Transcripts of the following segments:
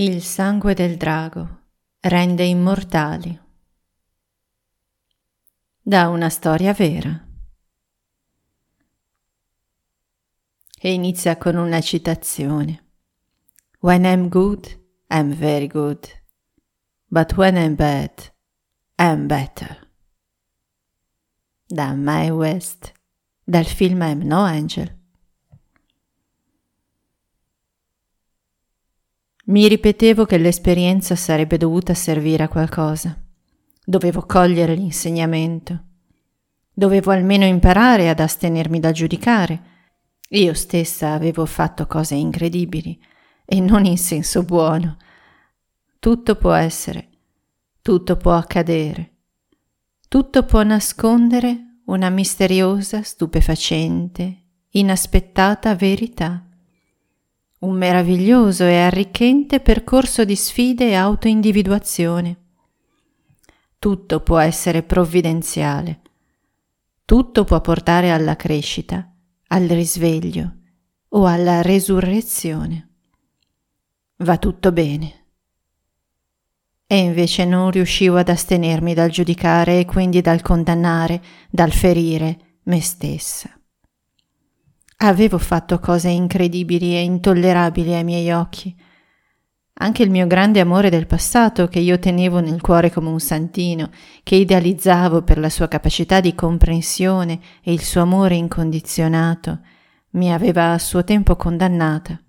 Il sangue del drago rende immortali. Da una storia vera. E inizia con una citazione. When I'm good, I'm very good. But when I'm bad, I'm better. Da Mae West, dal film I'm No Angel. Mi ripetevo che l'esperienza sarebbe dovuta servire a qualcosa. Dovevo cogliere l'insegnamento. Dovevo almeno imparare ad astenermi dal giudicare. Io stessa avevo fatto cose incredibili e non in senso buono. Tutto può essere, tutto può accadere, tutto può nascondere una misteriosa, stupefacente, inaspettata verità un meraviglioso e arricchente percorso di sfide e autoindividuazione. Tutto può essere provvidenziale, tutto può portare alla crescita, al risveglio o alla resurrezione. Va tutto bene. E invece non riuscivo ad astenermi dal giudicare e quindi dal condannare, dal ferire me stessa. Avevo fatto cose incredibili e intollerabili ai miei occhi. Anche il mio grande amore del passato, che io tenevo nel cuore come un santino, che idealizzavo per la sua capacità di comprensione e il suo amore incondizionato, mi aveva a suo tempo condannata.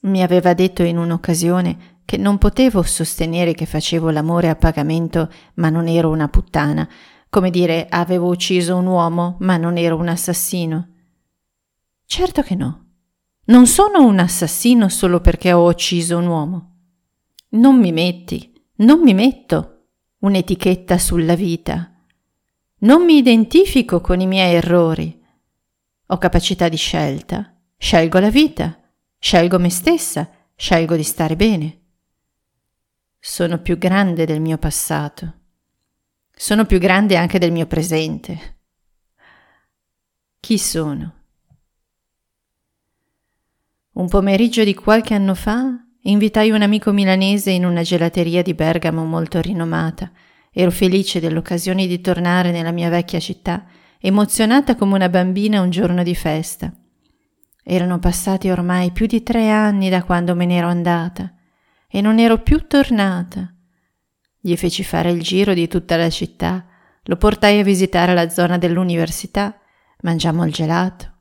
Mi aveva detto in un'occasione che non potevo sostenere che facevo l'amore a pagamento, ma non ero una puttana, come dire avevo ucciso un uomo, ma non ero un assassino. Certo che no. Non sono un assassino solo perché ho ucciso un uomo. Non mi metti, non mi metto un'etichetta sulla vita. Non mi identifico con i miei errori. Ho capacità di scelta. Scelgo la vita. Scelgo me stessa. Scelgo di stare bene. Sono più grande del mio passato. Sono più grande anche del mio presente. Chi sono? Un pomeriggio di qualche anno fa invitai un amico milanese in una gelateria di Bergamo molto rinomata. Ero felice dell'occasione di tornare nella mia vecchia città, emozionata come una bambina un giorno di festa. Erano passati ormai più di tre anni da quando me ne ero andata e non ero più tornata. Gli feci fare il giro di tutta la città, lo portai a visitare la zona dell'università, mangiammo il gelato,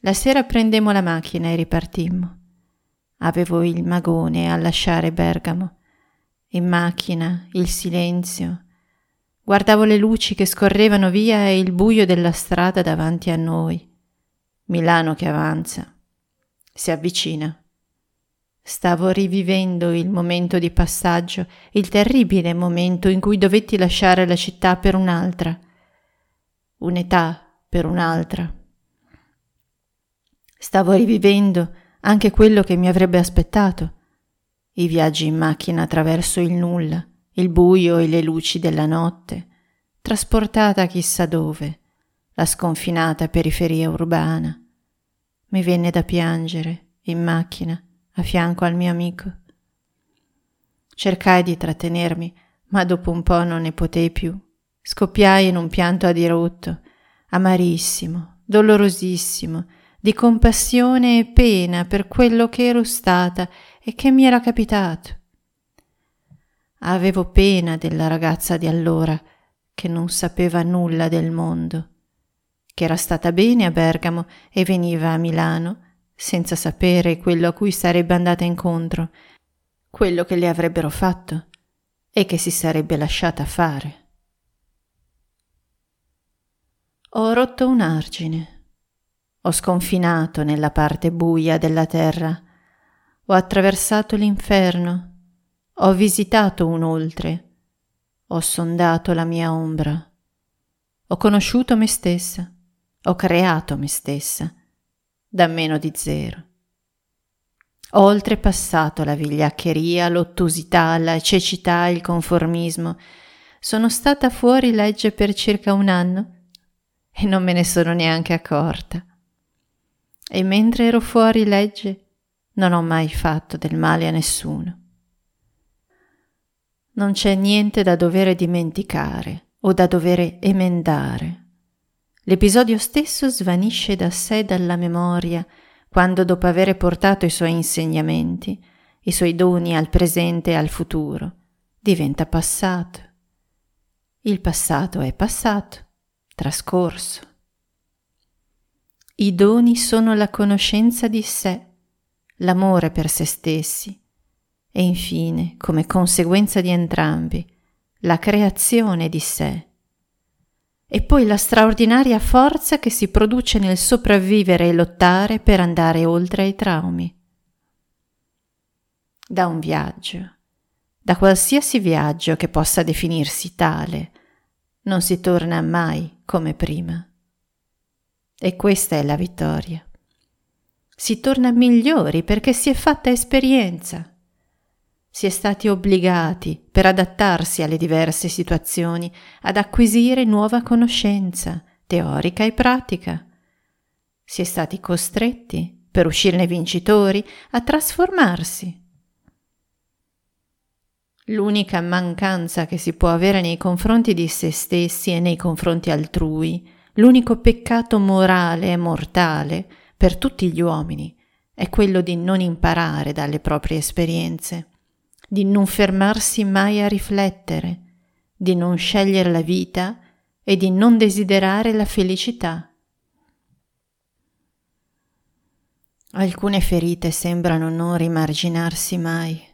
la sera prendemmo la macchina e ripartimmo. Avevo il magone a lasciare Bergamo. In macchina, il silenzio. Guardavo le luci che scorrevano via e il buio della strada davanti a noi. Milano che avanza. Si avvicina. Stavo rivivendo il momento di passaggio, il terribile momento in cui dovetti lasciare la città per un'altra. Un'età per un'altra. Stavo rivivendo anche quello che mi avrebbe aspettato. I viaggi in macchina attraverso il nulla, il buio e le luci della notte, trasportata chissà dove, la sconfinata periferia urbana. Mi venne da piangere in macchina a fianco al mio amico. Cercai di trattenermi, ma dopo un po' non ne potei più. Scoppiai in un pianto a dirotto, amarissimo, dolorosissimo, di compassione e pena per quello che ero stata e che mi era capitato. Avevo pena della ragazza di allora, che non sapeva nulla del mondo, che era stata bene a Bergamo e veniva a Milano senza sapere quello a cui sarebbe andata incontro, quello che le avrebbero fatto e che si sarebbe lasciata fare. Ho rotto un argine ho sconfinato nella parte buia della terra, ho attraversato l'inferno, ho visitato un oltre, ho sondato la mia ombra, ho conosciuto me stessa, ho creato me stessa, da meno di zero. Ho oltrepassato la vigliaccheria, l'ottusità, la cecità, il conformismo. Sono stata fuori legge per circa un anno e non me ne sono neanche accorta e mentre ero fuori legge non ho mai fatto del male a nessuno. Non c'è niente da dover dimenticare o da dover emendare. L'episodio stesso svanisce da sé dalla memoria quando dopo aver portato i suoi insegnamenti, i suoi doni al presente e al futuro, diventa passato. Il passato è passato, trascorso. I doni sono la conoscenza di sé, l'amore per se stessi e infine, come conseguenza di entrambi, la creazione di sé. E poi la straordinaria forza che si produce nel sopravvivere e lottare per andare oltre ai traumi. Da un viaggio da qualsiasi viaggio che possa definirsi tale, non si torna mai come prima. E questa è la vittoria. Si torna migliori perché si è fatta esperienza. Si è stati obbligati, per adattarsi alle diverse situazioni, ad acquisire nuova conoscenza, teorica e pratica. Si è stati costretti, per uscirne vincitori, a trasformarsi, L'unica mancanza che si può avere nei confronti di se stessi e nei confronti altrui, l'unico peccato morale e mortale per tutti gli uomini, è quello di non imparare dalle proprie esperienze, di non fermarsi mai a riflettere, di non scegliere la vita e di non desiderare la felicità. Alcune ferite sembrano non rimarginarsi mai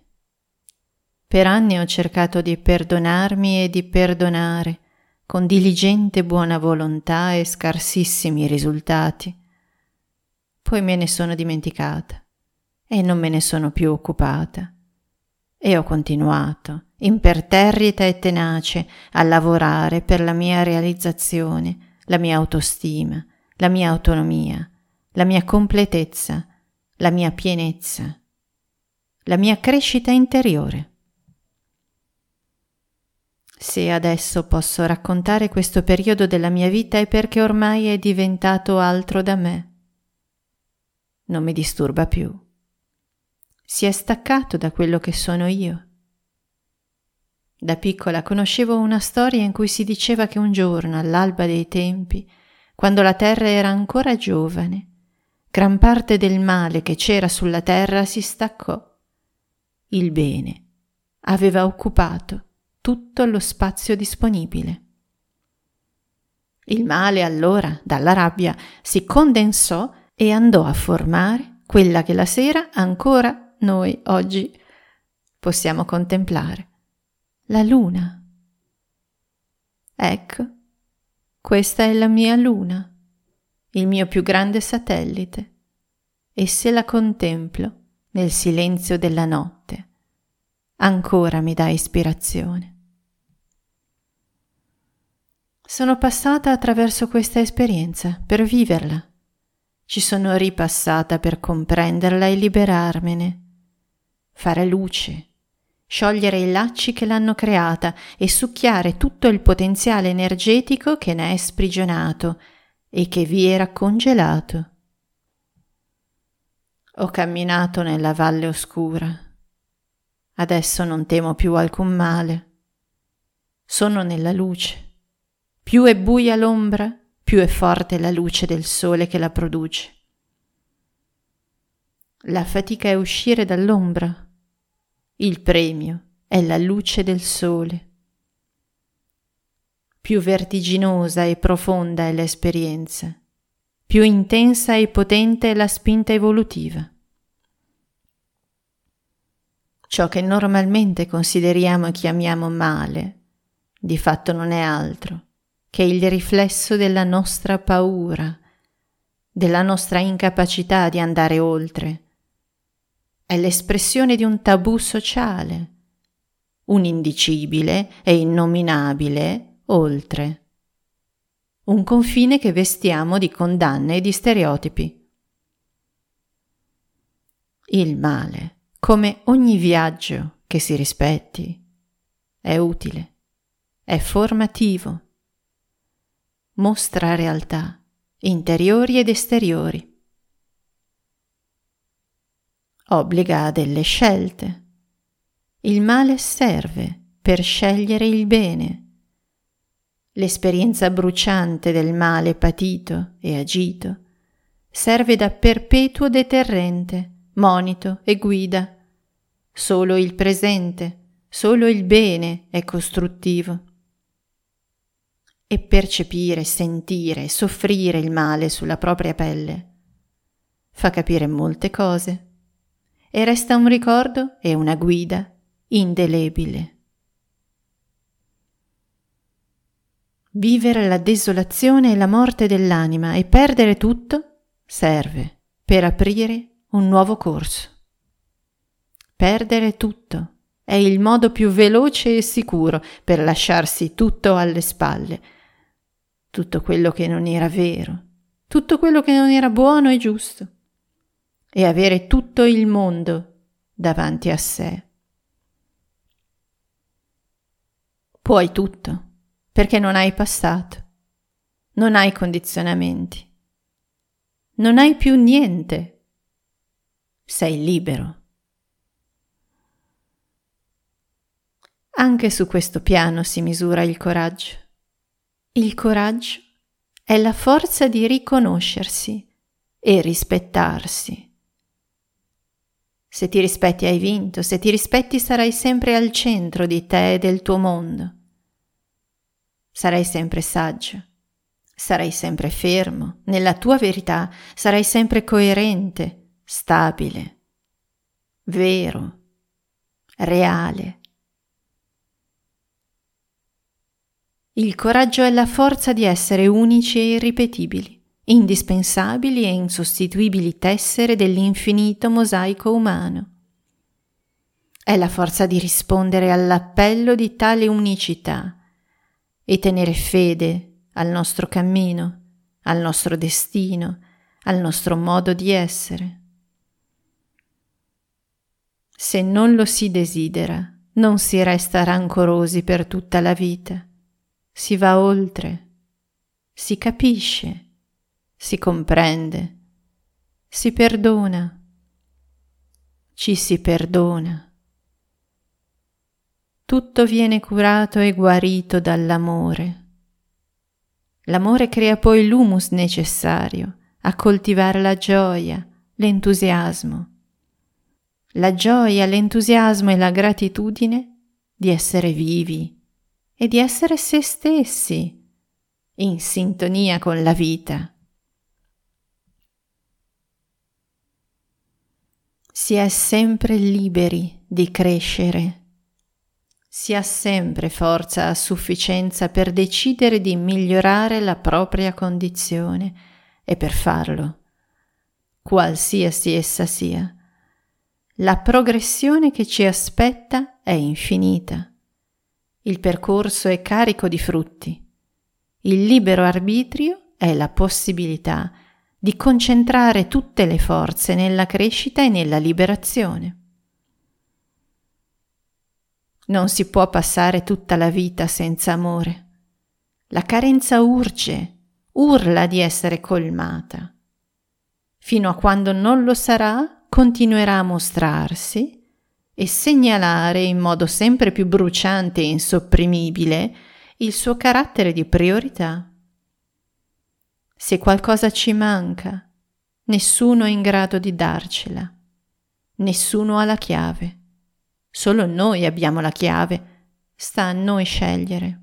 per anni ho cercato di perdonarmi e di perdonare, con diligente buona volontà e scarsissimi risultati. Poi me ne sono dimenticata e non me ne sono più occupata. E ho continuato, imperterrita e tenace, a lavorare per la mia realizzazione, la mia autostima, la mia autonomia, la mia completezza, la mia pienezza, la mia crescita interiore. Se adesso posso raccontare questo periodo della mia vita è perché ormai è diventato altro da me. Non mi disturba più. Si è staccato da quello che sono io. Da piccola conoscevo una storia in cui si diceva che un giorno, all'alba dei tempi, quando la terra era ancora giovane, gran parte del male che c'era sulla terra si staccò. Il bene aveva occupato tutto lo spazio disponibile. Il male allora, dalla rabbia, si condensò e andò a formare quella che la sera ancora noi oggi possiamo contemplare, la luna. Ecco, questa è la mia luna, il mio più grande satellite, e se la contemplo nel silenzio della notte, ancora mi dà ispirazione. Sono passata attraverso questa esperienza per viverla. Ci sono ripassata per comprenderla e liberarmene. Fare luce, sciogliere i lacci che l'hanno creata e succhiare tutto il potenziale energetico che ne è sprigionato e che vi era congelato. Ho camminato nella valle oscura. Adesso non temo più alcun male. Sono nella luce più è buia l'ombra, più è forte la luce del sole che la produce. La fatica è uscire dall'ombra. Il premio è la luce del sole. Più vertiginosa e profonda è l'esperienza, più intensa e potente è la spinta evolutiva. Ciò che normalmente consideriamo e chiamiamo male, di fatto non è altro che è il riflesso della nostra paura, della nostra incapacità di andare oltre. È l'espressione di un tabù sociale, un indicibile e innominabile oltre. Un confine che vestiamo di condanne e di stereotipi. Il male, come ogni viaggio che si rispetti, è utile, è formativo mostra realtà, interiori ed esteriori. Obbliga a delle scelte. Il male serve per scegliere il bene. L'esperienza bruciante del male patito e agito serve da perpetuo deterrente, monito e guida. Solo il presente, solo il bene è costruttivo. E percepire, sentire, soffrire il male sulla propria pelle fa capire molte cose e resta un ricordo e una guida indelebile. Vivere la desolazione e la morte dell'anima e perdere tutto serve per aprire un nuovo corso. Perdere tutto è il modo più veloce e sicuro per lasciarsi tutto alle spalle, tutto quello che non era vero, tutto quello che non era buono e giusto, e avere tutto il mondo davanti a sé. Puoi tutto perché non hai passato, non hai condizionamenti, non hai più niente, sei libero. Anche su questo piano si misura il coraggio. Il coraggio è la forza di riconoscersi e rispettarsi. Se ti rispetti hai vinto, se ti rispetti sarai sempre al centro di te e del tuo mondo. Sarai sempre saggio, sarai sempre fermo, nella tua verità sarai sempre coerente, stabile, vero, reale. Il coraggio è la forza di essere unici e irripetibili, indispensabili e insostituibili tessere dell'infinito mosaico umano. È la forza di rispondere all'appello di tale unicità e tenere fede al nostro cammino, al nostro destino, al nostro modo di essere. Se non lo si desidera, non si resta rancorosi per tutta la vita, si va oltre, si capisce, si comprende, si perdona, ci si perdona tutto viene curato e guarito dall'amore. L'amore crea poi l'humus necessario a coltivare la gioia, l'entusiasmo. La gioia, l'entusiasmo e la gratitudine di essere vivi e di essere se stessi, in sintonia con la vita. Si è sempre liberi di crescere si ha sempre forza a sufficienza per decidere di migliorare la propria condizione e per farlo, qualsiasi essa sia. La progressione che ci aspetta è infinita. Il percorso è carico di frutti. Il libero arbitrio è la possibilità di concentrare tutte le forze nella crescita e nella liberazione. Non si può passare tutta la vita senza amore. La carenza urge, urla di essere colmata. Fino a quando non lo sarà, continuerà a mostrarsi e segnalare in modo sempre più bruciante e insopprimibile il suo carattere di priorità. Se qualcosa ci manca, nessuno è in grado di darcela, nessuno ha la chiave. Solo noi abbiamo la chiave, sta a noi scegliere.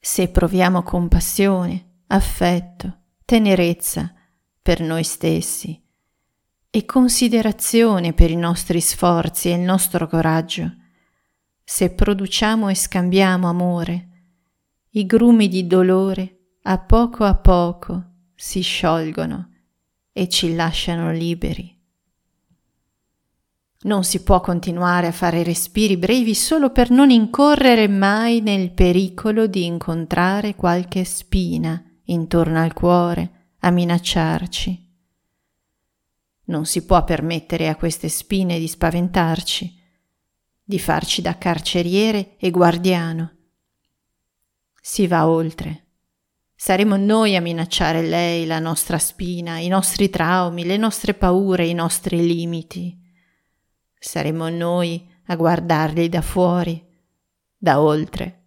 Se proviamo compassione, affetto, tenerezza per noi stessi e considerazione per i nostri sforzi e il nostro coraggio, se produciamo e scambiamo amore, i grumi di dolore a poco a poco si sciolgono e ci lasciano liberi. Non si può continuare a fare respiri brevi solo per non incorrere mai nel pericolo di incontrare qualche spina intorno al cuore a minacciarci. Non si può permettere a queste spine di spaventarci, di farci da carceriere e guardiano. Si va oltre. Saremo noi a minacciare lei, la nostra spina, i nostri traumi, le nostre paure, i nostri limiti saremo noi a guardarli da fuori, da oltre.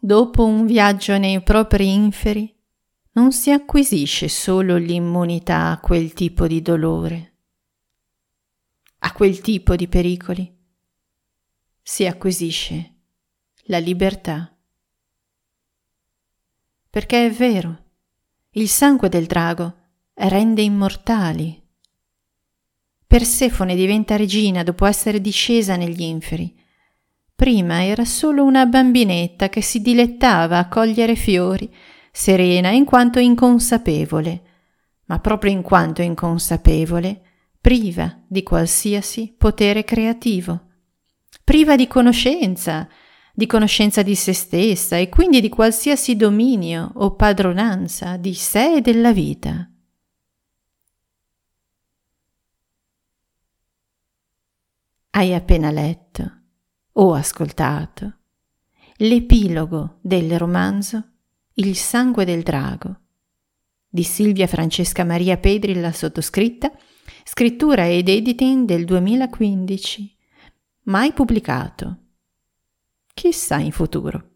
Dopo un viaggio nei propri inferi, non si acquisisce solo l'immunità a quel tipo di dolore, a quel tipo di pericoli, si acquisisce la libertà. Perché è vero, il sangue del drago rende immortali. Persefone diventa regina dopo essere discesa negli inferi Prima era solo una bambinetta che si dilettava a cogliere fiori, serena in quanto inconsapevole, ma proprio in quanto inconsapevole, priva di qualsiasi potere creativo, priva di conoscenza, di conoscenza di se stessa e quindi di qualsiasi dominio o padronanza di sé e della vita. Hai appena letto ho ascoltato l'epilogo del romanzo Il sangue del drago di Silvia Francesca Maria Pedri la sottoscritta, scrittura ed editing del 2015, mai pubblicato. Chissà in futuro.